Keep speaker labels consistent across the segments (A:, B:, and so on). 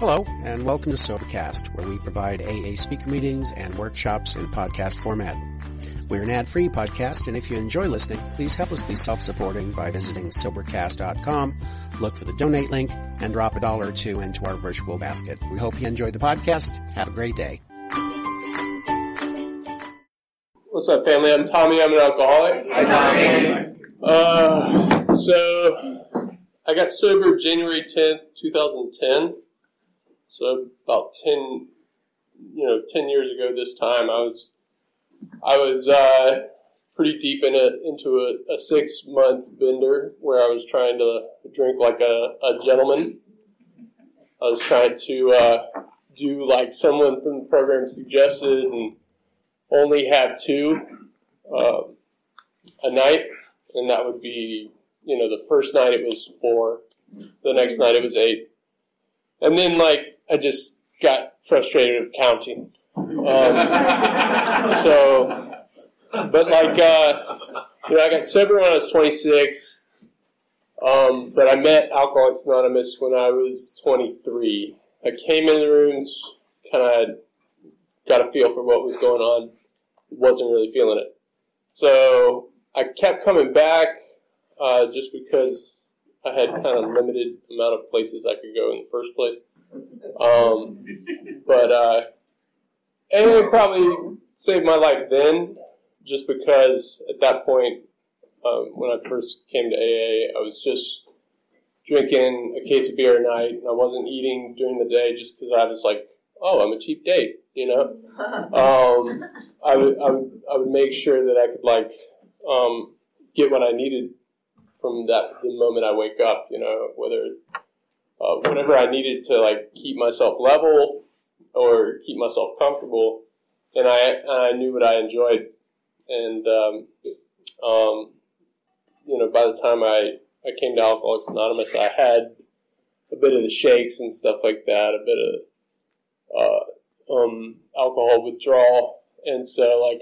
A: Hello, and welcome to Sobercast, where we provide AA speaker meetings and workshops in podcast format. We're an ad-free podcast, and if you enjoy listening, please help us be self-supporting by visiting Sobercast.com, look for the donate link, and drop a dollar or two into our virtual basket. We hope you enjoy the podcast. Have a great day.
B: What's up, family? I'm Tommy. I'm an alcoholic.
C: Hi, Tommy.
B: Uh, so, I got sober January 10th, 2010. So about ten, you know, ten years ago this time, I was, I was uh, pretty deep in a, into a, a six month bender where I was trying to drink like a, a gentleman. I was trying to uh, do like someone from the program suggested and only have two uh, a night, and that would be, you know, the first night it was four, the next night it was eight. And then, like, I just got frustrated with counting. Um, so, but like, uh, you know, I got sober when I was 26, um, but I met Alcoholics Anonymous when I was 23. I came in the rooms, kind of got a feel for what was going on, wasn't really feeling it. So I kept coming back uh, just because I had kind of limited amount of places I could go in the first place. Um, but uh, it probably saved my life then, just because at that point, um, when I first came to AA, I was just drinking a case of beer a night, and I wasn't eating during the day just because I was like, oh, I'm a cheap date, you know. Um, I would, I would, I would make sure that I could like um, get what I needed from that the moment I wake up, you know, whether uh, whenever I needed to like keep myself level or keep myself comfortable, and I I knew what I enjoyed, and um, um, you know by the time I I came to Alcoholics Anonymous, I had a bit of the shakes and stuff like that, a bit of uh, um, alcohol withdrawal, and so like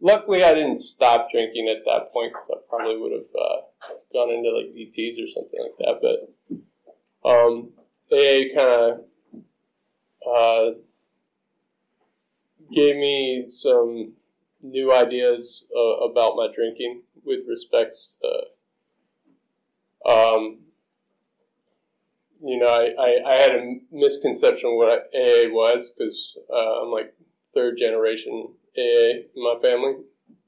B: luckily I didn't stop drinking at that point. I probably would have uh, gone into like DTS or something like that, but um, kind of uh, gave me some new ideas uh, about my drinking with respects uh, um, you know, I, I, I, had a misconception of what AA was because uh, I'm like third generation AA in my family.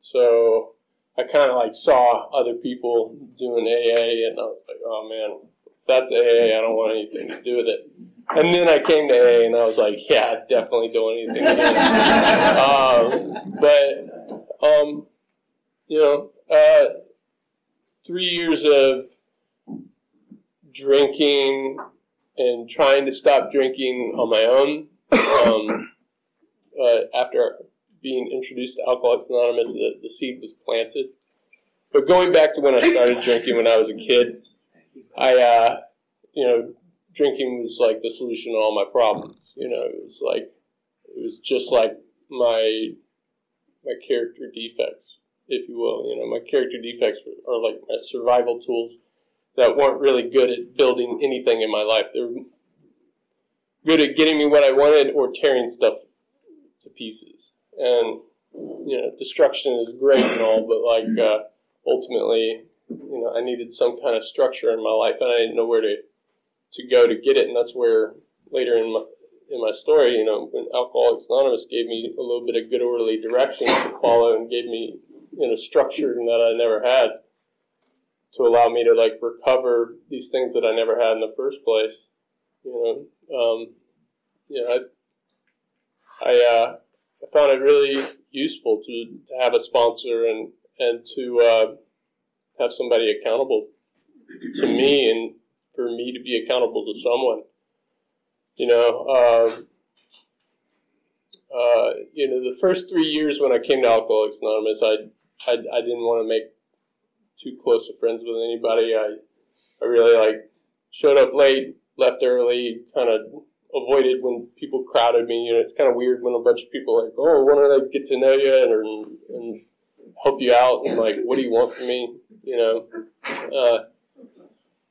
B: So I kind of like saw other people doing AA and I was like, oh man, that's AA. I don't want anything to do with it. And then I came to AA and I was like, yeah, I definitely don't want anything to do with it. um, but, um, you know, uh, three years of drinking and trying to stop drinking on my own. Um, uh, after being introduced to Alcoholics Anonymous, the, the seed was planted. But going back to when I started drinking when I was a kid, I, uh, you know, drinking was like the solution to all my problems. You know, it was like, it was just like my, my character defects, if you will. You know, my character defects are like my survival tools that weren't really good at building anything in my life. They were good at getting me what I wanted or tearing stuff to pieces. And, you know, destruction is great and all, but like, uh, ultimately, you know, I needed some kind of structure in my life, and I didn't know where to to go to get it. And that's where later in my in my story, you know, when Alcoholics Anonymous gave me a little bit of good orderly direction to follow and gave me, you know, structure that I never had to allow me to like recover these things that I never had in the first place. You know, um, know, I, I, uh, I found it really useful to, to have a sponsor and, and to, uh, have somebody accountable to me and for me to be accountable to someone. You know, um, uh, you know, the first three years when I came to Alcoholics Anonymous, I, I, I didn't want to make too close of friends with anybody. I, I really like showed up late, left early, kind of avoided when people crowded me. You know, it's kind of weird when a bunch of people like, oh, I want to get to know you and, and help you out, and like, what do you want from me? You know, uh,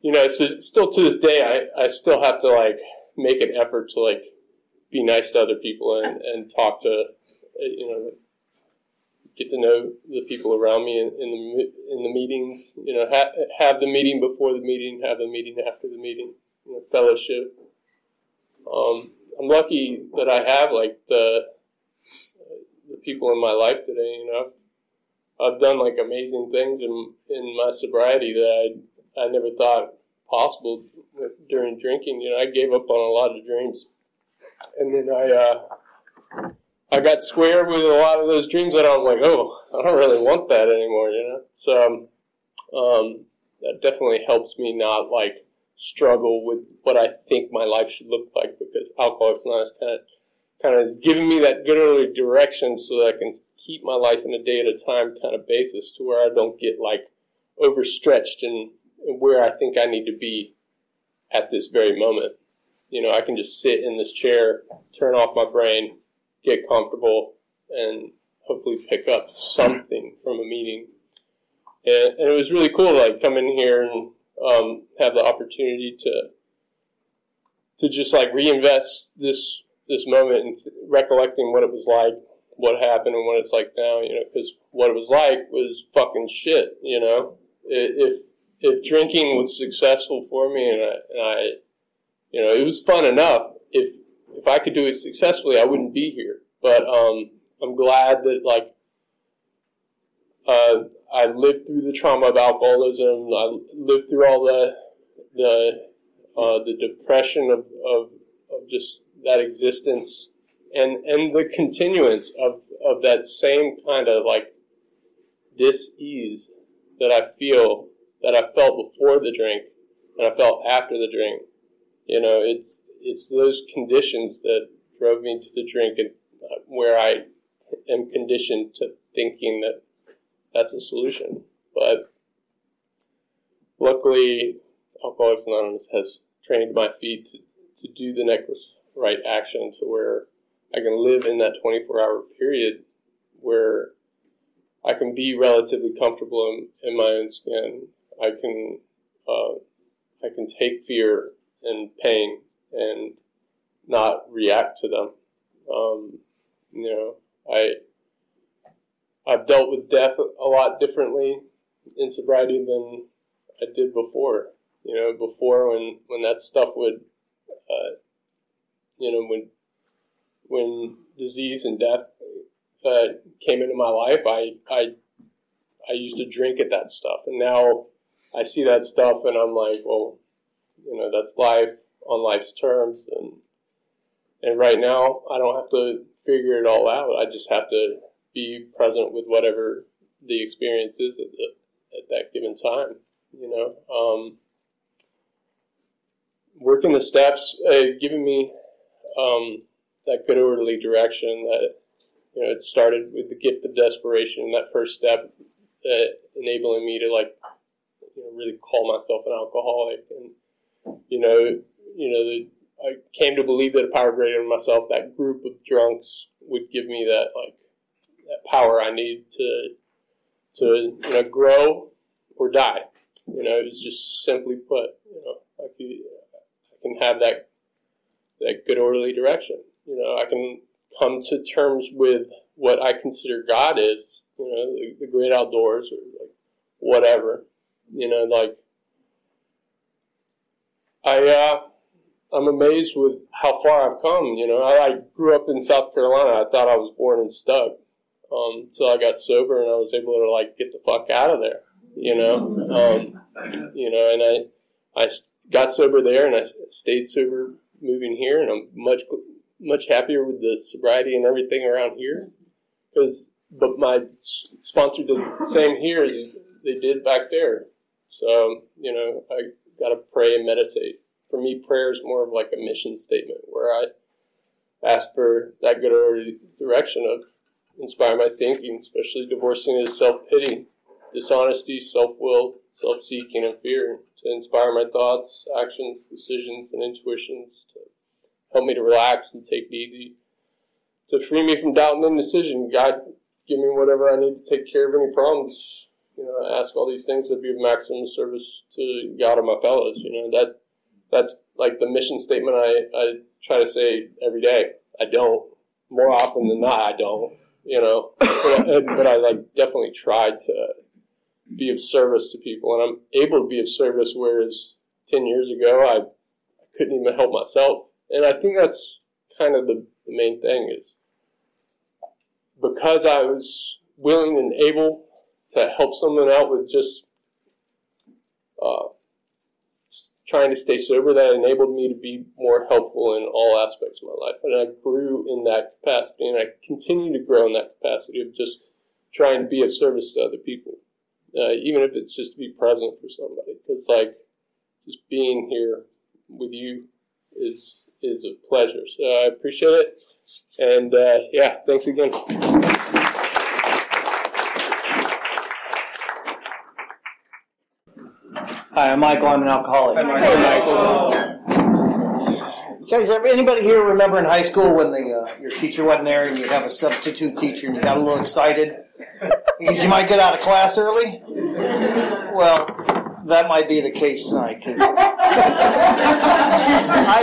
B: you know, so still to this day, I, I still have to like make an effort to like be nice to other people and, and talk to you know get to know the people around me in, in the in the meetings. You know, ha- have the meeting before the meeting, have the meeting after the meeting. You know, fellowship. Um, I'm lucky that I have like the the people in my life today. You know, I've done like amazing things in in my sobriety that I I never thought possible during drinking. You know, I gave up on a lot of dreams, and then I uh, I got square with a lot of those dreams that I was like, oh, I don't really want that anymore. You know, so um, that definitely helps me not like struggle with what I think my life should look like because Alcoholics Anonymous kind of kind of is giving me that good early direction so that I can keep my life in a day at a time kind of basis to where I don't get like overstretched and where I think I need to be at this very moment. You know, I can just sit in this chair, turn off my brain, get comfortable, and hopefully pick up something from a meeting. And, and it was really cool to like come in here and um, have the opportunity to to just like reinvest this this moment and recollecting what it was like, what happened, and what it's like now. You know, because what it was like was fucking shit. You know, if if drinking was successful for me and I, and I, you know, it was fun enough. If if I could do it successfully, I wouldn't be here. But um, I'm glad that like uh, I lived through the trauma of alcoholism. I lived through all the the uh, the depression of, of of just that existence and and the continuance of of that same kind of like dis-ease that I feel that I felt before the drink and I felt after the drink. You know, it's it's those conditions that drove me to the drink and uh, where I am conditioned to thinking that that's a solution. But luckily, Alcoholics Anonymous has trained my feet to, to do the next right action to where I can live in that 24 hour period where I can be relatively comfortable in, in my own skin I can uh, I can take fear and pain and not react to them. Um, you know, I I've dealt with death a lot differently in sobriety than I did before. You know, before when when that stuff would, uh, you know, when when disease and death uh, came into my life, I I I used to drink at that stuff, and now I see that stuff and I'm like, well, you know, that's life on life's terms. And, and right now I don't have to figure it all out. I just have to be present with whatever the experience is at, the, at that given time, you know. Um, working the steps, uh, giving me um, that good orderly direction that, you know, it started with the gift of desperation, and that first step, enabling me to like you know, really call myself an alcoholic. And, you know, you know, the, I came to believe that a power greater than myself, that group of drunks would give me that, like, that power I need to, to, you know, grow or die. You know, it's just simply put, you know, I can, I can have that, that good orderly direction. You know, I can come to terms with what I consider God is, you know, the, the great outdoors or like whatever. You know, like I uh, I'm amazed with how far I've come. You know, I, I grew up in South Carolina. I thought I was born and stuck um, until I got sober and I was able to like get the fuck out of there. You know, um, you know, and I I got sober there and I stayed sober moving here, and I'm much much happier with the sobriety and everything around here because but my sponsor does the same here as they did back there. So, you know, I got to pray and meditate. For me, prayer is more of like a mission statement where I ask for that good direction of inspire my thinking, especially divorcing is self pity, dishonesty, self will, self seeking, and fear to inspire my thoughts, actions, decisions, and intuitions to help me to relax and take it easy, to free me from doubt and indecision. God, give me whatever I need to take care of any problems you know, ask all these things to be of maximum service to God and my fellows. You know, that that's like the mission statement I, I try to say every day. I don't. More often than not, I don't. You know, but, but I like definitely tried to be of service to people, and I'm able to be of service. Whereas ten years ago, I, I couldn't even help myself, and I think that's kind of the, the main thing is because I was willing and able to help someone out with just uh, trying to stay sober that enabled me to be more helpful in all aspects of my life. And I grew in that capacity and I continue to grow in that capacity of just trying to be of service to other people. Uh, even if it's just to be present for somebody. Because like just being here with you is is a pleasure. So I appreciate it. And uh, yeah, thanks again.
C: Hi, I'm Michael. I'm an alcoholic.
B: Hey, Michael.
C: Guys, anybody here remember in high school when the uh, your teacher wasn't there and you have a substitute teacher and you got a little excited because you might get out of class early? Well, that might be the case tonight because I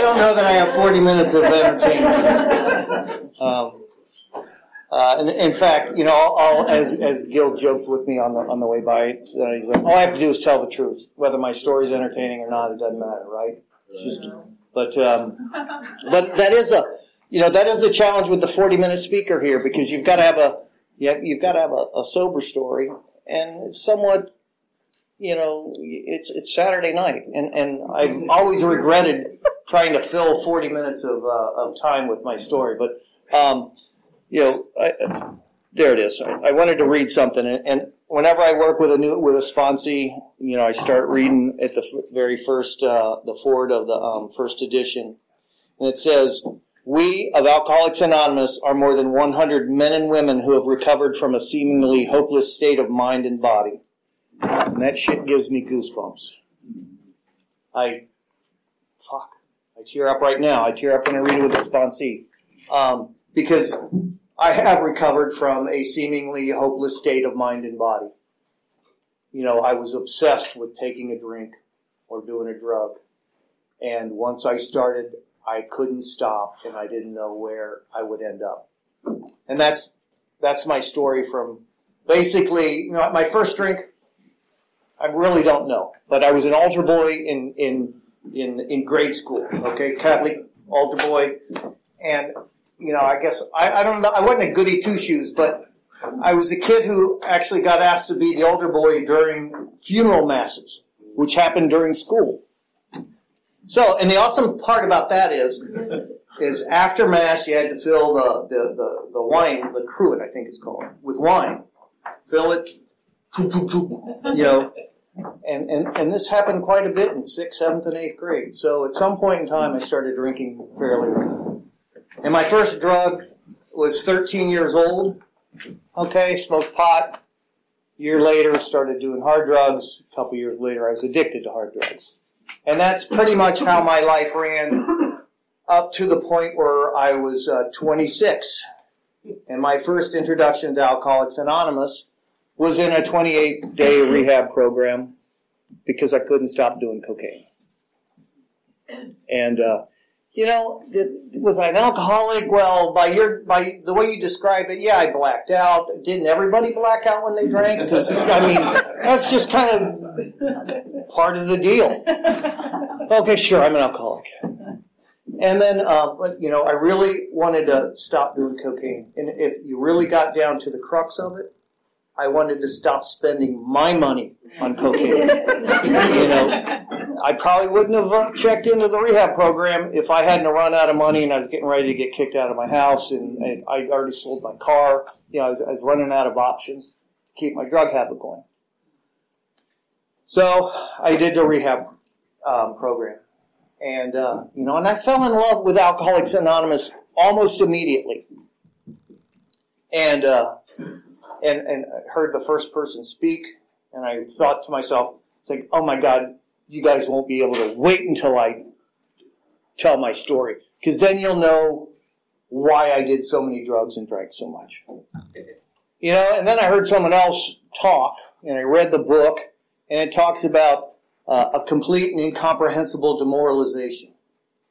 C: don't know that I have 40 minutes of entertainment. Um, uh, and in fact, you know, I'll, I'll, as as Gil joked with me on the on the way by, uh, he's like, all I have to do is tell the truth, whether my story's entertaining or not. It doesn't matter, right? It's just, but um, but that is a, you know, that is the challenge with the forty minute speaker here because you've got to have a, you have, you've got to have a, a sober story, and it's somewhat, you know, it's it's Saturday night, and and I've always regretted trying to fill forty minutes of uh, of time with my story, but. Um, you know, I, there it is. I, I, wanted to read something, and, and, whenever I work with a new with a sponsee, you know, I start reading at the f- very first uh, the forward of the um, first edition, and it says. We of Alcoholics Anonymous are more than 100 men and women who have recovered from a seemingly hopeless state of mind and body. And that shit gives me goosebumps. I, fuck, I tear up right now. I tear up when I read it with a sponsee. Um, because I have recovered from a seemingly hopeless state of mind and body. You know, I was obsessed with taking a drink or doing a drug. And once I started, I couldn't stop and I didn't know where I would end up. And that's, that's my story from basically, you know, my first drink, I really don't know, but I was an altar boy in, in, in, in grade school, okay, Catholic altar boy. And you know, I guess I, I don't know. I wasn't a goody two shoes, but I was a kid who actually got asked to be the altar boy during funeral masses, which happened during school. So, and the awesome part about that is, is after mass you had to fill the the the, the wine, the cruet, I think it's called, with wine. Fill it, you know. And, and, and this happened quite a bit in sixth, seventh, and eighth grade. So at some point in time, I started drinking fairly and my first drug was 13 years old. Okay, smoked pot. A year later, started doing hard drugs. A couple years later, I was addicted to hard drugs. And that's pretty much how my life ran up to the point where I was uh, 26. And my first introduction to Alcoholics Anonymous was in a 28 day rehab program because I couldn't stop doing cocaine. And uh, you know, was I an alcoholic? Well, by your by the way you describe it, yeah, I blacked out. Didn't everybody black out when they drank? Because I mean, that's just kind of part of the deal. Okay, sure, I'm an alcoholic. And then, um, you know, I really wanted to stop doing cocaine. And if you really got down to the crux of it, I wanted to stop spending my money on cocaine. you know, I probably wouldn't have uh, checked into the rehab program if I hadn't run out of money and I was getting ready to get kicked out of my house and, and I already sold my car. You know, I was, I was running out of options to keep my drug habit going. So I did the rehab um, program, and uh, you know, and I fell in love with Alcoholics Anonymous almost immediately. And uh, and and heard the first person speak, and I thought to myself, it's like, oh my God, you guys won't be able to wait until I tell my story, because then you'll know why I did so many drugs and drank so much. You know, and then I heard someone else talk, and I read the book, and it talks about uh, a complete and incomprehensible demoralization.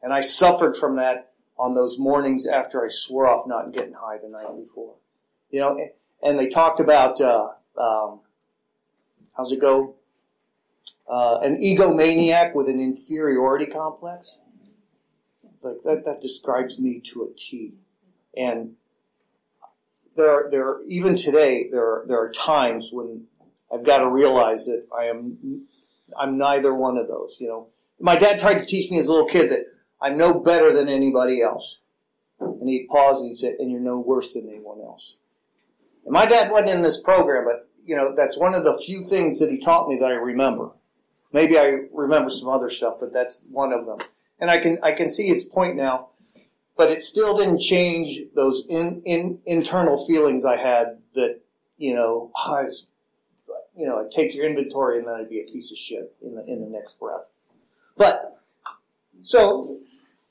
C: And I suffered from that on those mornings after I swore off not getting high the night before. You know, and they talked about, uh, um, how's it go? Uh, an egomaniac with an inferiority complex. Like that, that describes me to a T. And there are, there are, even today, there are, there are times when I've got to realize that I am, I'm neither one of those, you know. My dad tried to teach me as a little kid that I'm no better than anybody else. And he'd pause and he'd say, and you're no worse than anyone else. My dad wasn't in this program, but, you know, that's one of the few things that he taught me that I remember. Maybe I remember some other stuff, but that's one of them. And I can, I can see its point now but it still didn't change those in, in, internal feelings I had that, you know, ah, I was, you know, I'd take your inventory and then I'd be a piece of shit in the, in the next breath. But, so,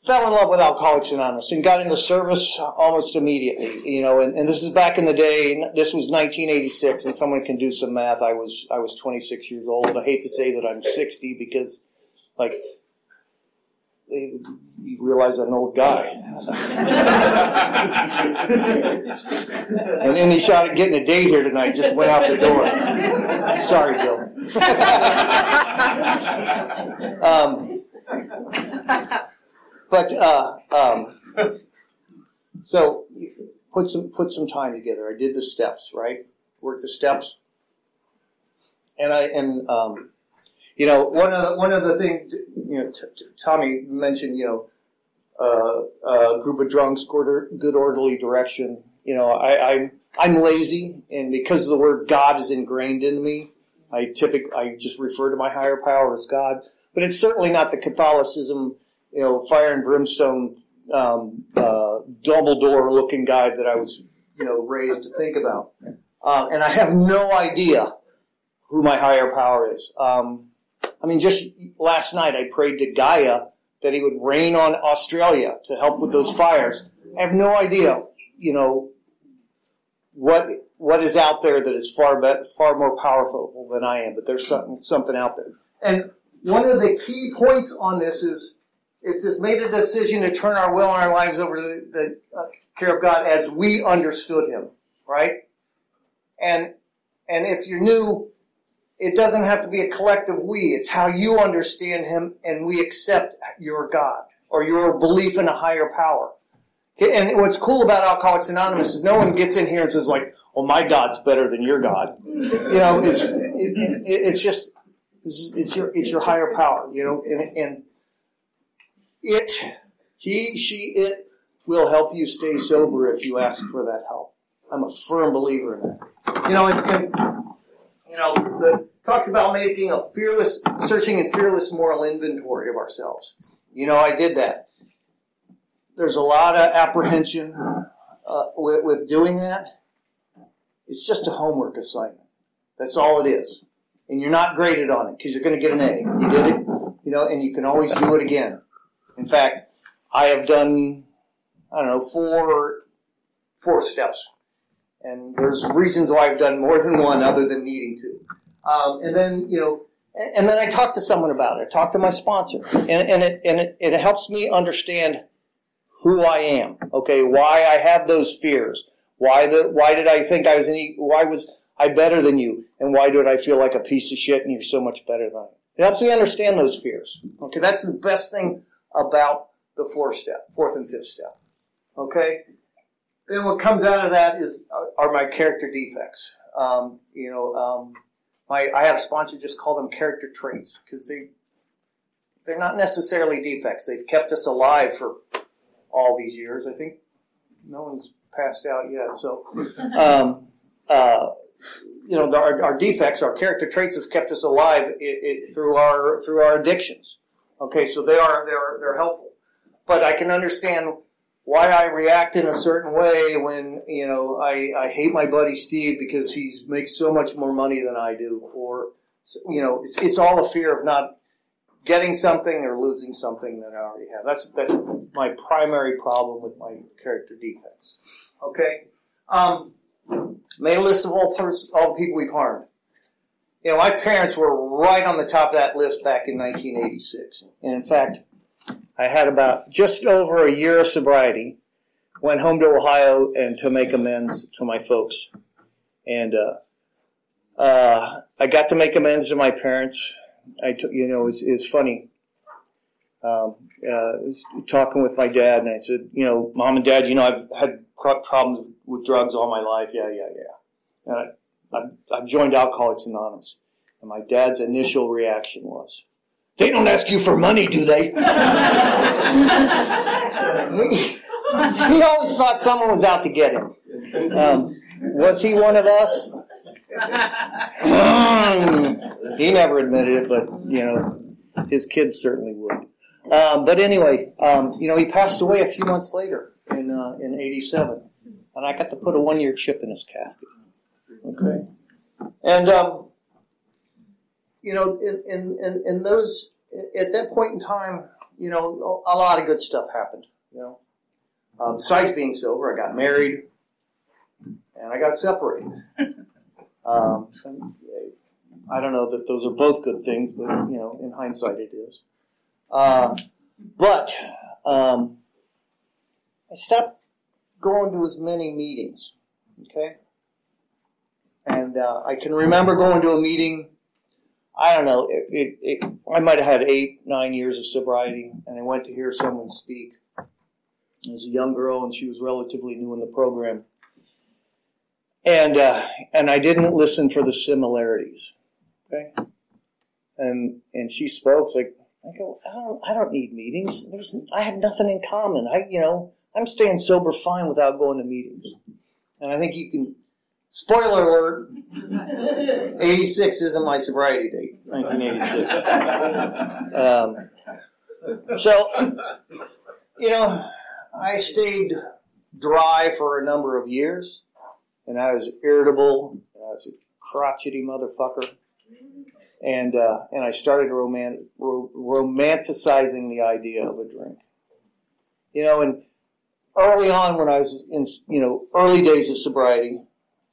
C: fell in love with Alcoholics Anonymous and got into service almost immediately, you know, and, and this is back in the day, this was 1986 and someone can do some math. I was, I was 26 years old. I hate to say that I'm 60 because, like, you realize I'm an old guy. and any shot at getting a date here tonight just went out the door. Sorry, Bill. um, but uh, um, so put some put some time together. I did the steps, right? Worked the steps, and I and um, you know, one of the, one of the things, you know, t- t- Tommy mentioned, you know, uh, a group of drunks, good orderly direction. You know, I, I'm I'm lazy, and because the word God is ingrained in me, I typically I just refer to my higher power as God. But it's certainly not the Catholicism, you know, fire and brimstone, um, uh, Dumbledore looking guy that I was, you know, raised to think about. Uh, and I have no idea who my higher power is. Um, I mean, just last night I prayed to Gaia that he would rain on Australia to help with those fires. I have no idea, you know, what what is out there that is far far more powerful than I am. But there's something something out there. And one of the key points on this is it's this made a decision to turn our will and our lives over to the, the uh, care of God as we understood Him, right? And and if you're new, it doesn't have to be a collective we. It's how you understand Him and we accept your God or your belief in a higher power. And what's cool about Alcoholics Anonymous is no one gets in here and says like, "Well, my God's better than your God." You know, it's it, it, it's just it's, your it's your higher power. You know, and, and it he she it will help you stay sober if you ask for that help. I'm a firm believer in that. You know, and, and you know the talks about making a fearless, searching and fearless moral inventory of ourselves. You know, I did that. There's a lot of apprehension uh, with, with doing that. It's just a homework assignment. That's all it is. And you're not graded on it because you're going to get an A. You did it, you know, and you can always do it again. In fact, I have done, I don't know, four, four steps. And there's reasons why I've done more than one other than needing to. Um, and then, you know, and then I talk to someone about it. I talk to my sponsor, and, and it and it, it helps me understand who I am. Okay, why I have those fears. Why the why did I think I was any? Why was I better than you? And why did I feel like a piece of shit and you're so much better than I? It helps me understand those fears. Okay, that's the best thing about the fourth step, fourth and fifth step. Okay, then what comes out of that is are my character defects. Um, you know. Um, my I had a sponsor just call them character traits because they they're not necessarily defects. They've kept us alive for all these years. I think no one's passed out yet. So, um, uh, you know, the, our, our, defects, our character traits have kept us alive it, it, through our through our addictions. Okay, so they are they're they're helpful. But I can understand why I react in a certain way when you know I, I hate my buddy Steve because he makes so much more money than I do, or you know it's, it's all a fear of not getting something or losing something that I already have. That's that's my primary problem with my character defects. Okay, um, made a list of all pers- all the people we've harmed. You know, my parents were right on the top of that list back in 1986, and in fact, I had about just over a year of sobriety. Went home to Ohio and to make amends to my folks, and uh, uh, I got to make amends to my parents. I, t- you know, it's, it's funny. Um, uh, talking with my dad, and I said, you know, mom and dad, you know, I've had problems with drugs all my life. Yeah, yeah, yeah. And I, I've, I've joined Alcoholics Anonymous. And my dad's initial reaction was, they don't ask you for money, do they? he, always thought someone was out to get him. Um, was he one of us? Hmm. he never admitted it, but, you know, his kids certainly would. Um, but anyway, um, you know, he passed away a few months later in, uh, in 87. And I got to put a one year chip in his casket. Okay. And, um, you know, in, in, in, those, at that point in time, you know, a lot of good stuff happened, you know. Um, besides being sober, I got married and I got separated. Um, I don't know that those are both good things, but, you know, in hindsight it is. Uh, but um, I stopped going to as many meetings, okay? And uh, I can remember going to a meeting I don't know. It, it, it, I might have had eight, nine years of sobriety, and I went to hear someone speak. It was a young girl, and she was relatively new in the program. And uh, and I didn't listen for the similarities. Okay. And and she spoke like I go. I don't. I don't need meetings. There's. I have nothing in common. I you know. I'm staying sober fine without going to meetings. And I think you can Spoiler alert 86 isn't my sobriety date, 1986. Um, so, you know, I stayed dry for a number of years, and I was irritable, I was a crotchety motherfucker. And, uh, and I started ro- romanticizing the idea of a drink. You know, and early on when I was in, you know, early days of sobriety,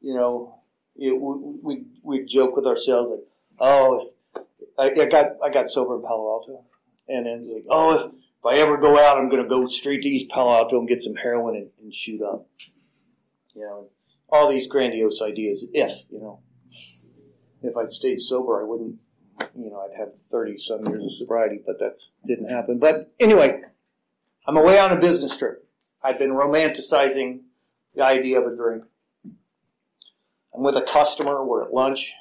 C: you know, it, we, we we joke with ourselves like, oh, if I, I got I got sober in Palo Alto, and then like, oh, if if I ever go out, I'm going to go straight to East Palo Alto and get some heroin and, and shoot up. You know, all these grandiose ideas. If you know, if I'd stayed sober, I wouldn't. You know, I'd have thirty some years of sobriety, but that's didn't happen. But anyway, I'm away on a business trip. I've been romanticizing the idea of a drink. I'm with a customer. We're at lunch.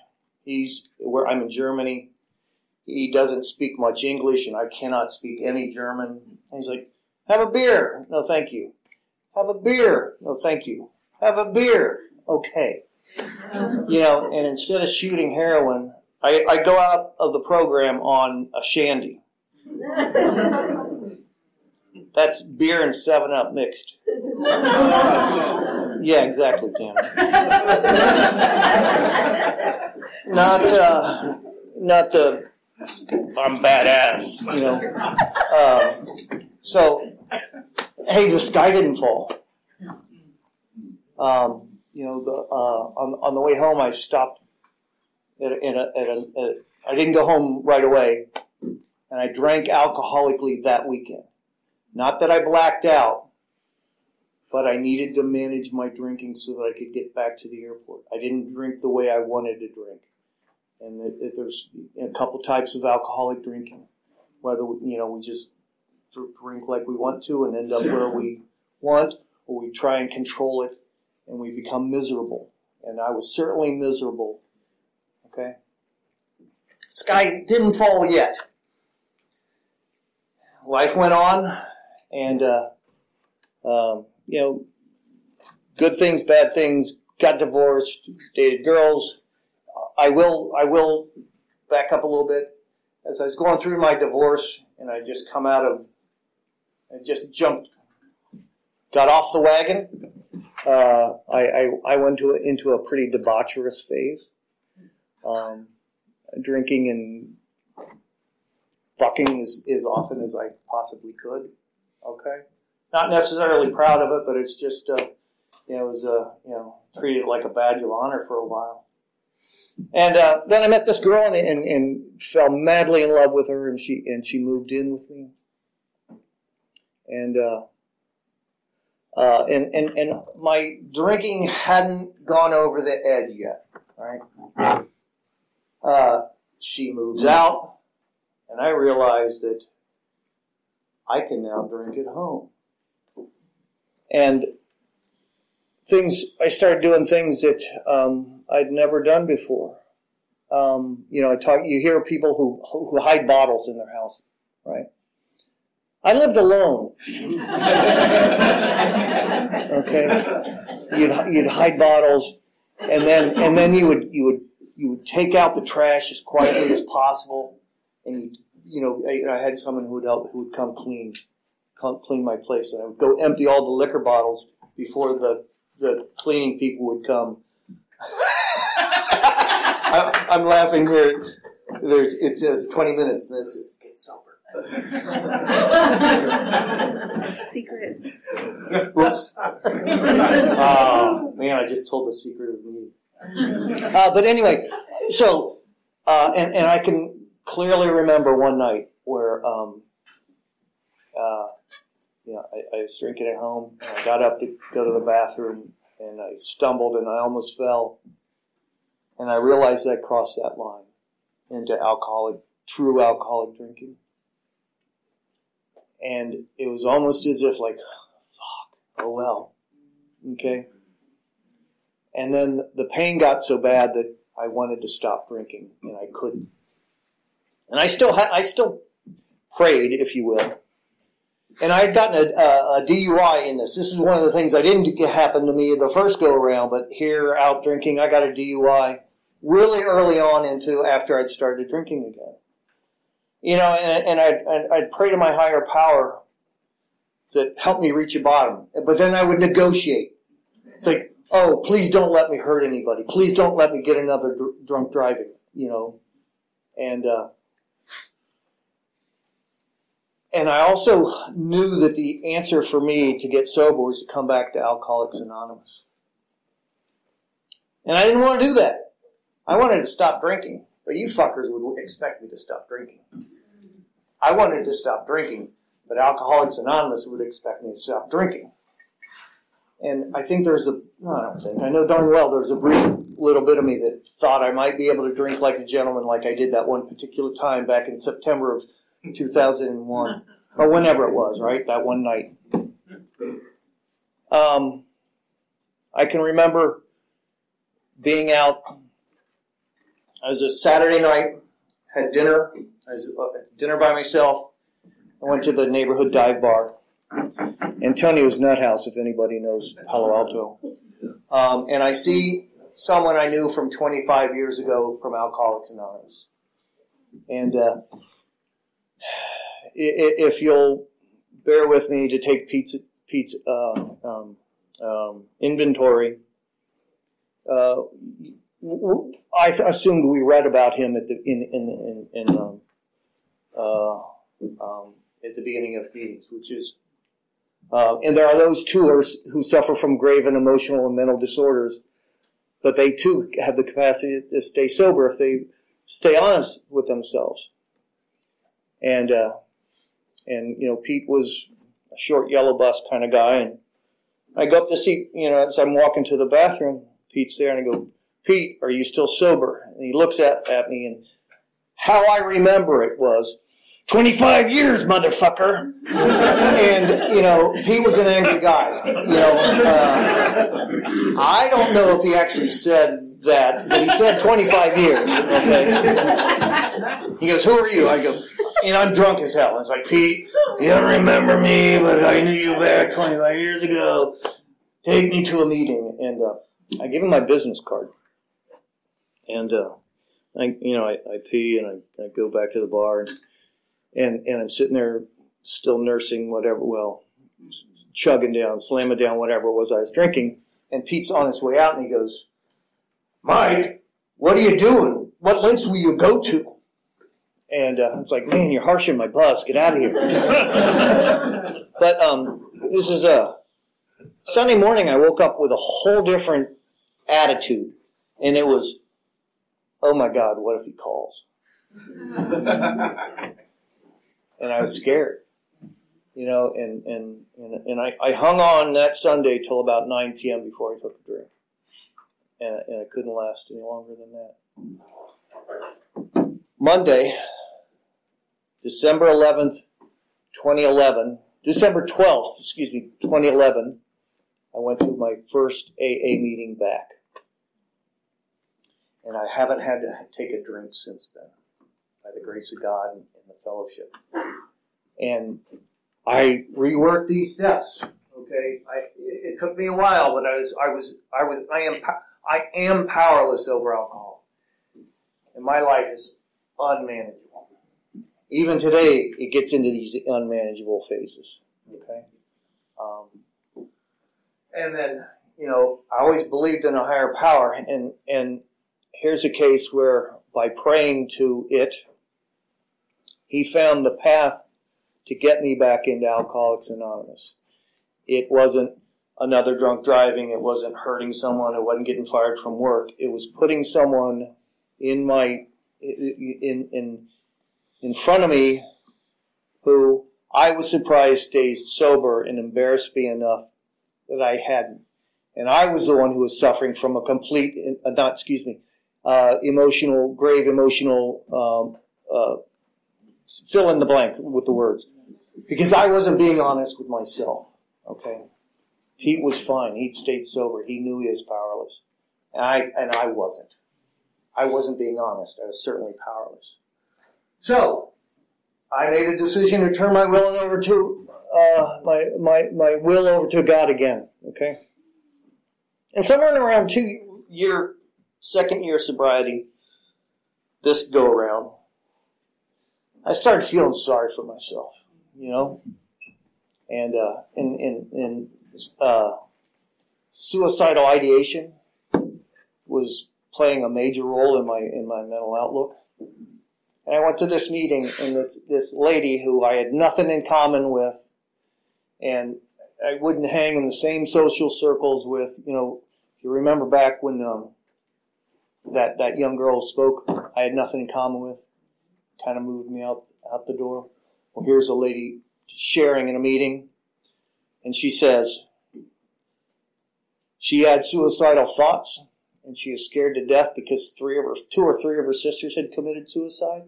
C: He's where I'm in Germany. He doesn't speak much English, and I cannot speak any German. And he's like, "Have a beer." No, thank you. Have a beer. No, thank you. Have a beer. Okay. You know, and instead of shooting heroin, I, I go out of the program on a shandy. That's beer and Seven Up mixed. Yeah, exactly, Tim. not, uh, not the I'm badass, you know. Um, so, hey, the sky didn't fall. Um, you know, the uh, on on the way home, I stopped at a, at a, at a, at a I didn't go home right away, and I drank alcoholically that weekend. Not that I blacked out, but I needed to manage my drinking so that I could get back to the airport. I didn't drink the way I wanted to drink. And it, it, there's a couple types of alcoholic drinking. Whether, you know, we just drink like we want to and end up where we want, or we try and control it and we become miserable. And I was certainly miserable. Okay? Sky didn't fall yet. Life went on, and uh, um, you know, good things, bad things, got divorced, dated girls. I will, I will back up a little bit. As I was going through my divorce and I just come out of, I just jumped, got off the wagon. Uh, I, I, I, went to into a pretty debaucherous phase. Um, drinking and fucking as, as often as I possibly could. Okay not necessarily proud of it, but it's just, uh, you know, it was, uh, you know, treated like a badge of honor for a while. And uh, then I met this girl and, and, and, fell madly in love with her, and she and she moved in with me. and uh, uh, and and and my drinking hadn't gone over the edge yet. Right. Uh, she moves out, and I realize that I can now drink at home. And things, I started doing things that um, I'd never done before. Um, you know, I talk. You hear people who who hide bottles in their house, right? I lived alone. okay, you'd you'd hide bottles, and then and then you would you would you would take out the trash as quietly as possible, and you you know I, I had someone who would help who would come clean clean my place, and I would go empty all the liquor bottles before the the cleaning people would come. I, I'm laughing here. There's it says 20 minutes, and it says get sober.
D: That's a secret.
C: Whoops. Oh man, I just told the secret of me. Uh, but anyway, so uh, and and I can clearly remember one night where um, uh, you know I, I was drinking at home and I got up to go to the bathroom and I stumbled and I almost fell and I realized I crossed that line into alcoholic, true alcoholic drinking. And it was almost as if like, fuck, oh well, okay. And then the pain got so bad that I wanted to stop drinking and I couldn't. And I still had, I still prayed, if you will. And I had gotten a, a, DUI in this. This is one of the things that didn't happen to me the first go around, but here out drinking, I got a DUI really early on into after I'd started drinking again. You know, and, and I'd, I'd pray to my higher power that helped me reach a bottom. But then I would negotiate. It's like, oh, please don't let me hurt anybody. Please don't let me get another dr- drunk driving, you know. And, uh, and I also knew that the answer for me to get sober was to come back to Alcoholics Anonymous. And I didn't want to do that. I wanted to stop drinking, but you fuckers would expect me to stop drinking. I wanted to stop drinking, but Alcoholics Anonymous would expect me to stop drinking. And I think there's a, no, I don't think, I know darn well there's a brief little bit of me that thought I might be able to drink like a gentleman like I did that one particular time back in September of 2001. Or whenever it was, right? That one night. Um, I can remember being out. It was a Saturday night, had dinner. I was at dinner by myself. I went to the neighborhood dive bar. Antonio's Nut House, if anybody knows Palo Alto. Um, and I see someone I knew from 25 years ago from Alcoholics Anonymous. And uh, if you'll bear with me to take Pete's, Pete's uh, um, um, inventory, uh, I assumed we read about him at the in in in, in um, uh, um, at the beginning of meetings, which is, uh, and there are those too who suffer from grave and emotional and mental disorders, but they too have the capacity to stay sober if they stay honest with themselves. And uh, and you know Pete was a short yellow bus kind of guy, and I go up to see you know as I'm walking to the bathroom, Pete's there, and I go, Pete, are you still sober? And he looks at at me, and how I remember it was. 25 years, motherfucker. and, you know, Pete was an angry guy. You know, uh, I don't know if he actually said that, but he said 25 years. Okay. He goes, Who are you? I go, and I'm drunk as hell. It's like, Pete, you don't remember me, but I knew you back 25 years ago. Take me to a meeting. And uh, I give him my business card. And, uh, I, you know, I, I pee and I, I, go back to the bar and, and, and I'm sitting there still nursing whatever, well, chugging down, slamming down whatever it was I was drinking. And Pete's on his way out and he goes, Mike, what are you doing? What lengths will you go to? And uh, I was like, man, you're harshing my bus. Get out of here. but um, this is a Sunday morning. I woke up with a whole different attitude, and it was, oh my God, what if he calls? and I was scared you know, and and and, and I, I hung on that Sunday till about 9 p.m. before I took a drink, and, and I couldn't last any longer than that. Monday, December 11th, 2011, December 12th, excuse me, 2011, I went to my first AA meeting back. And I haven't had to take a drink since then, by the grace of God and the fellowship. And I reworked these steps. Okay, I, it, it took me a while, but I was, I was, I was, I am, I am powerless over alcohol, and my life is unmanageable. Even today, it gets into these unmanageable phases. Okay, um, and then you know, I always believed in a higher power, and and here's a case where by praying to it, he found the path to get me back into Alcoholics Anonymous. It wasn't another drunk driving. It wasn't hurting someone. It wasn't getting fired from work. It was putting someone in my in in in front of me who I was surprised stayed sober and embarrassed me enough that I hadn't. And I was the one who was suffering from a complete, uh, not excuse me, uh, emotional, grave emotional um, uh, fill in the blank with the words because I wasn't being honest with myself. Okay, Pete was fine. He'd stayed sober. He knew he was powerless, and I and I wasn't. I wasn't being honest. I was certainly powerless. So I made a decision to turn my will over to uh, my my my will over to God again. Okay, and somewhere around two year second year sobriety, this go around, I started feeling sorry for myself, you know, and uh, in in in uh, suicidal ideation was playing a major role in my in my mental outlook. And I went to this meeting, and this this lady who I had nothing in common with, and I wouldn't hang in the same social circles with. You know, if you remember back when um, that that young girl spoke, I had nothing in common with kind of moved me out out the door. Well, here's a lady sharing in a meeting, and she says she had suicidal thoughts, and she is scared to death because three of her, two or three of her sisters had committed suicide,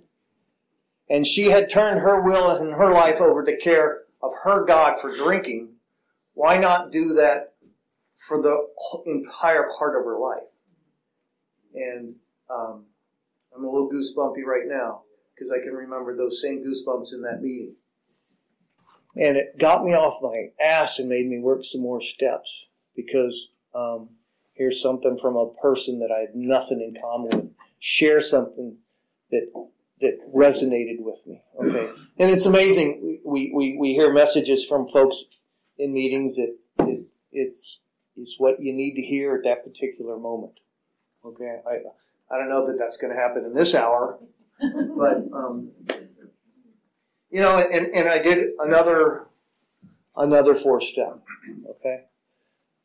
C: and she had turned her will and her life over to care of her God for drinking. Why not do that for the entire part of her life? And um, I'm a little goosebumpy right now because I can remember those same goosebumps in that meeting. And it got me off my ass and made me work some more steps because um, here's something from a person that I had nothing in common with. Share something that that resonated with me. Okay, and it's amazing. We we, we hear messages from folks in meetings that it, it's it's what you need to hear at that particular moment. Okay, I I don't know that that's going to happen in this hour, but um, you know, and, and I did another another four step. Okay,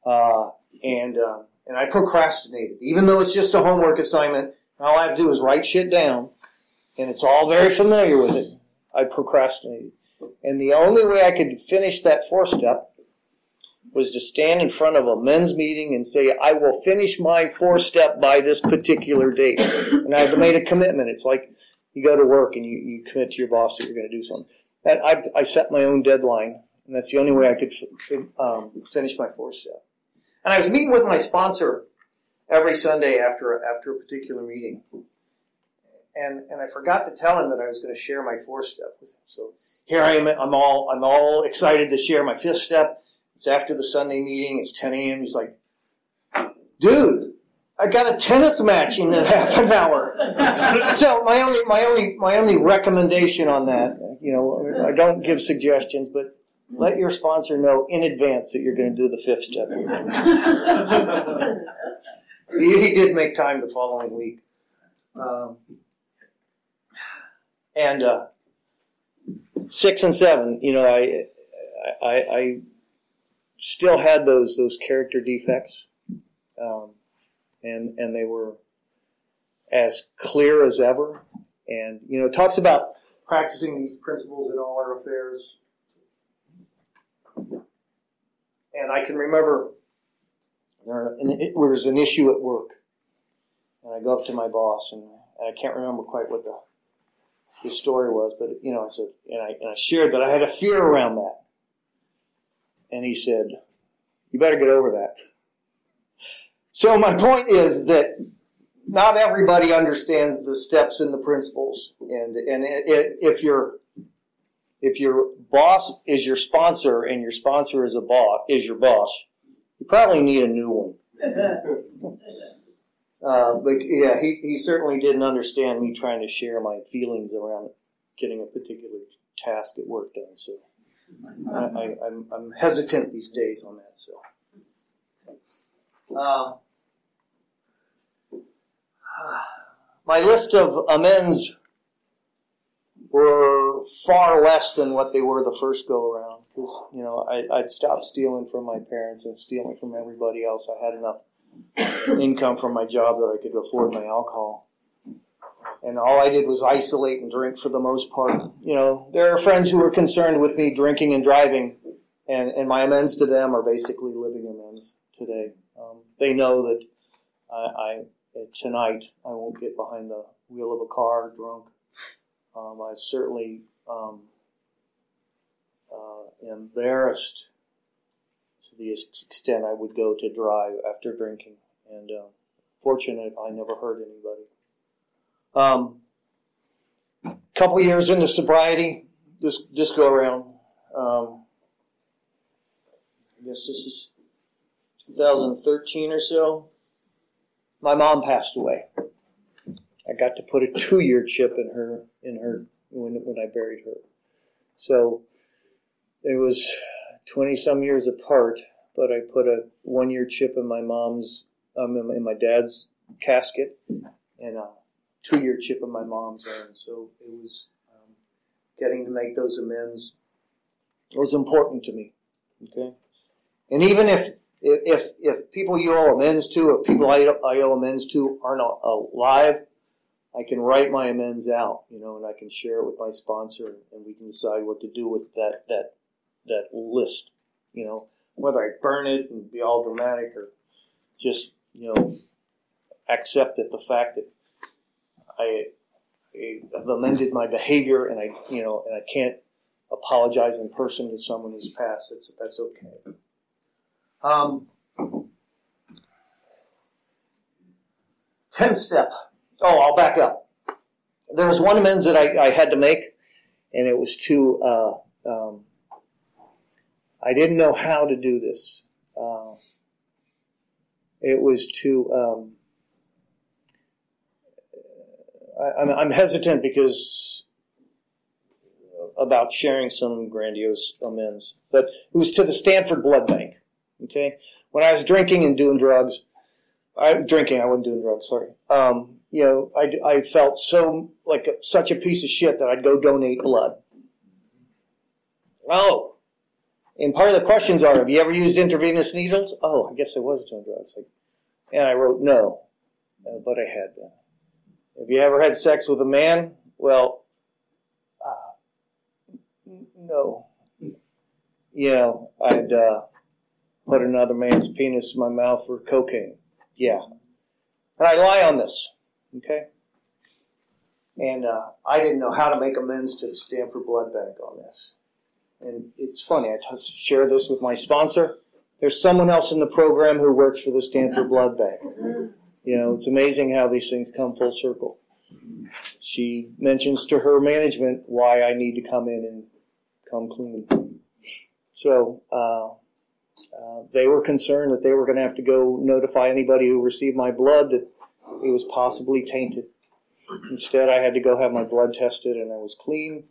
C: uh, and uh, and I procrastinated, even though it's just a homework assignment. All I have to do is write shit down, and it's all very familiar with it. I procrastinated, and the only way I could finish that four step was to stand in front of a men's meeting and say, I will finish my four step by this particular date. And I made a commitment. It's like you go to work and you, you commit to your boss that you're going to do something. That I, I set my own deadline, and that's the only way I could f- um, finish my four step. And I was meeting with my sponsor every Sunday after after a particular meeting, and and I forgot to tell him that I was going to share my fourth step with him. So here I am. I'm all I'm all excited to share my fifth step. It's after the Sunday meeting. It's 10 a.m. He's like, dude, I got a tennis match in half an hour. so my only, my only, my only recommendation on that, you know, I don't give suggestions, but let your sponsor know in advance that you're going to do the fifth step. he, he, did make time the following week. Um, and uh, six and seven, you know, I, I, I still had those those character defects, um, and and they were as clear as ever. And you know, it talks about practicing these principles in all our affairs. and I can remember there was an issue at work, and I go up to my boss, and I can't remember quite what the the story was, but you know, I said, and I and I shared that I had a fear around that, and he said, "You better get over that." So my point is that not everybody understands the steps and the principles, and and if your if your boss is your sponsor and your sponsor is a boss is your boss, you probably need a new one. uh, but yeah, he, he certainly didn't understand me trying to share my feelings around getting a particular task at work done. So I, I, I'm, I'm hesitant these days on that. So. Uh, my list of amends were far less than what they were the first go around because you know I, I'd stopped stealing from my parents and stealing from everybody else. I had enough income from my job that I could afford my alcohol, and all I did was isolate and drink for the most part. You know, there are friends who are concerned with me drinking and driving, and and my amends to them are basically living amends today. Um, they know that I, I tonight I won't get behind the wheel of a car drunk. Um, I certainly um, uh, embarrassed to the extent I would go to drive after drinking, and uh, fortunate I never hurt anybody. Um, couple years into sobriety, this this go around. Um, I guess this is 2013 or so my mom passed away. I got to put a two year chip in her in her when when I buried her. So it was twenty some years apart, but I put a one year chip in my mom's um, in my dad's casket and a two year chip in my mom's urn. So it was um, getting to make those amends was important to me. Okay, and even if if if people you owe amends to, or people I, I owe amends to aren't alive, I can write my amends out, you know, and I can share it with my sponsor, and we can decide what to do with that that that list, you know, whether I burn it and be all dramatic or just you know accept that the fact that I, I have amended my behavior and I you know and I can't apologize in person to someone who's passed. That's that's okay. Um, 10th step. Oh, I'll back up. There was one amends that I, I had to make, and it was to, uh, um, I didn't know how to do this. Uh, it was to, um, I'm, I'm hesitant because about sharing some grandiose amends, but it was to the Stanford Blood Bank. Okay, when I was drinking and doing drugs, I drinking, I wasn't doing drugs. Sorry. Um, you know, I, I felt so like a, such a piece of shit that I'd go donate blood. Oh, and part of the questions are: Have you ever used intravenous needles? Oh, I guess I was doing drugs. Like, and I wrote no, uh, but I had been. Have you ever had sex with a man? Well, uh, no. You know, I'd. Uh, put another man's penis in my mouth for cocaine. Yeah. And I lie on this. Okay? And uh, I didn't know how to make amends to the Stanford Blood Bank on this. And it's funny, I t- share this with my sponsor. There's someone else in the program who works for the Stanford Blood Bank. You know, it's amazing how these things come full circle. She mentions to her management why I need to come in and come clean. So, uh, uh, they were concerned that they were going to have to go notify anybody who received my blood that it was possibly tainted. Instead, I had to go have my blood tested and I was clean.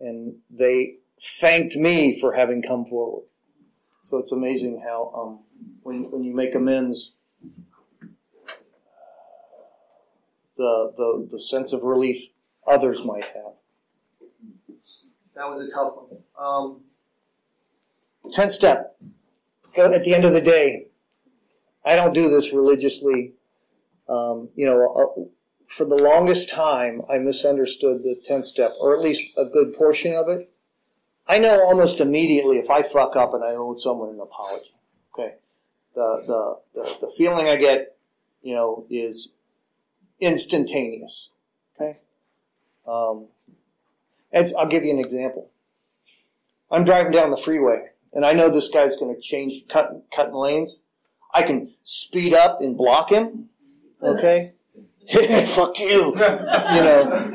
C: And they thanked me for having come forward. So it's amazing how um, when, when you make amends, the, the, the sense of relief others might have. That was a tough one. Um, 10th step at the end of the day, I don't do this religiously. Um, you know, uh, for the longest time, I misunderstood the 10th step, or at least a good portion of it. I know almost immediately if I fuck up and I owe someone an apology. Okay, the the the, the feeling I get, you know, is instantaneous. Okay, um, I'll give you an example. I'm driving down the freeway, and I know this guy's going to change cut cutting lanes. I can speed up and block him. Okay, fuck you. You know,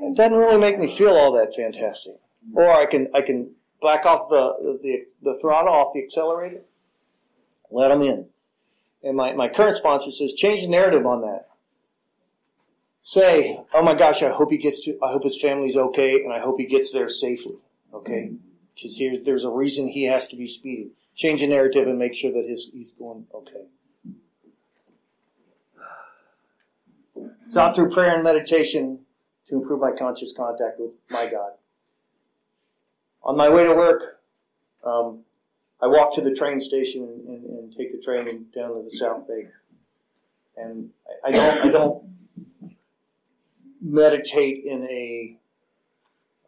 C: it doesn't really make me feel all that fantastic. Or I can I can back off the the, the throttle off the accelerator, let them in. And my, my current sponsor says change the narrative on that. Say, oh my gosh, I hope he gets to I hope his family's okay, and I hope he gets there safely. Okay, because here's there's a reason he has to be speeding. Change the narrative and make sure that his he's going okay. Sought through prayer and meditation to improve my conscious contact with my God. On my way to work, um, I walk to the train station and, and, take the train down to the South Bay. And I, I don't, I don't meditate in a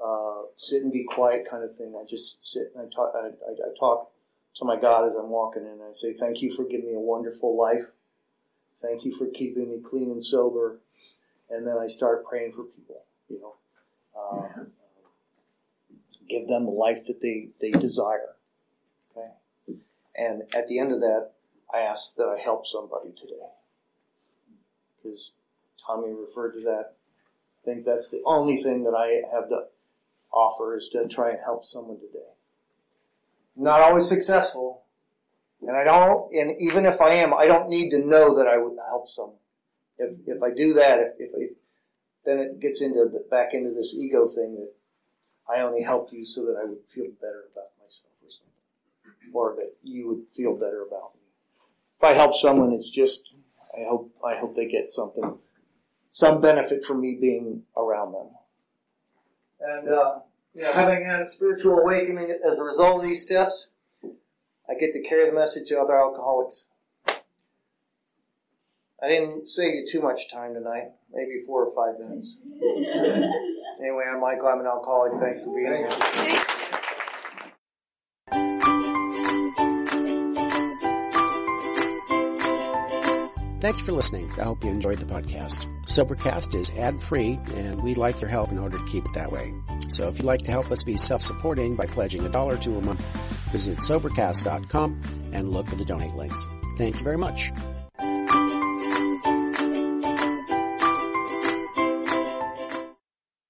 C: uh, sit and be quiet kind of thing. I just sit and I talk. I, I, I talk to my God as I'm walking, and I say, "Thank you for giving me a wonderful life. Thank you for keeping me clean and sober." And then I start praying for people. You know, uh, give them the life that they they desire. Okay, and at the end of that, I ask that I help somebody today because Tommy referred to that. I think that's the only thing that I have to offer is to try and help someone today. not always successful, and I don't, and even if I am, I don't need to know that I would help someone. If if I do that, if, if I, then it gets into the, back into this ego thing that I only helped you so that I would feel better about myself or something, or that you would feel better about me. If I help someone, it's just I hope I hope they get something, some benefit from me being around them. And uh, you know, having had a spiritual awakening as a result of these steps, I get to carry the message to other alcoholics. I didn't save you too much time tonight, maybe four or five minutes. anyway, I'm Michael. I'm an alcoholic. Thanks for being here.
A: Thanks for listening. I hope you enjoyed the podcast. Sobercast is ad free, and we'd like your help in order to keep it that way. So if you'd like to help us be self supporting by pledging a dollar to a month, visit Sobercast.com and look for the donate links. Thank you very much.